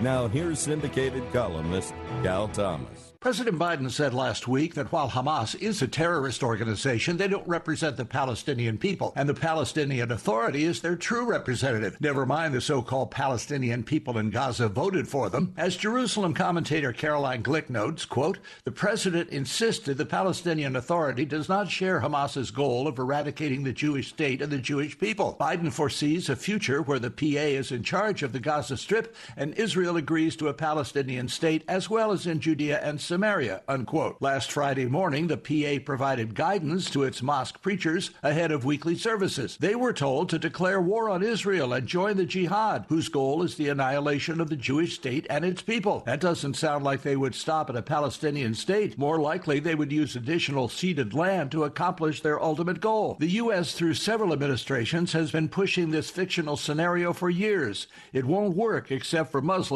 Now, here's syndicated columnist Cal Thomas. President Biden said last week that while Hamas is a terrorist organization, they don't represent the Palestinian people, and the Palestinian Authority is their true representative. Never mind the so called Palestinian people in Gaza voted for them. As Jerusalem commentator Caroline Glick notes, quote, the president insisted the Palestinian Authority does not share Hamas's goal of eradicating the Jewish state and the Jewish people. Biden foresees a future where the PA is in charge of the Gaza Strip and Israel agrees to a Palestinian state as well as in Judea and Samaria, unquote. Last Friday morning, the PA provided guidance to its mosque preachers ahead of weekly services. They were told to declare war on Israel and join the jihad, whose goal is the annihilation of the Jewish state and its people. That doesn't sound like they would stop at a Palestinian state. More likely, they would use additional ceded land to accomplish their ultimate goal. The U.S., through several administrations, has been pushing this fictional scenario for years. It won't work except for Muslims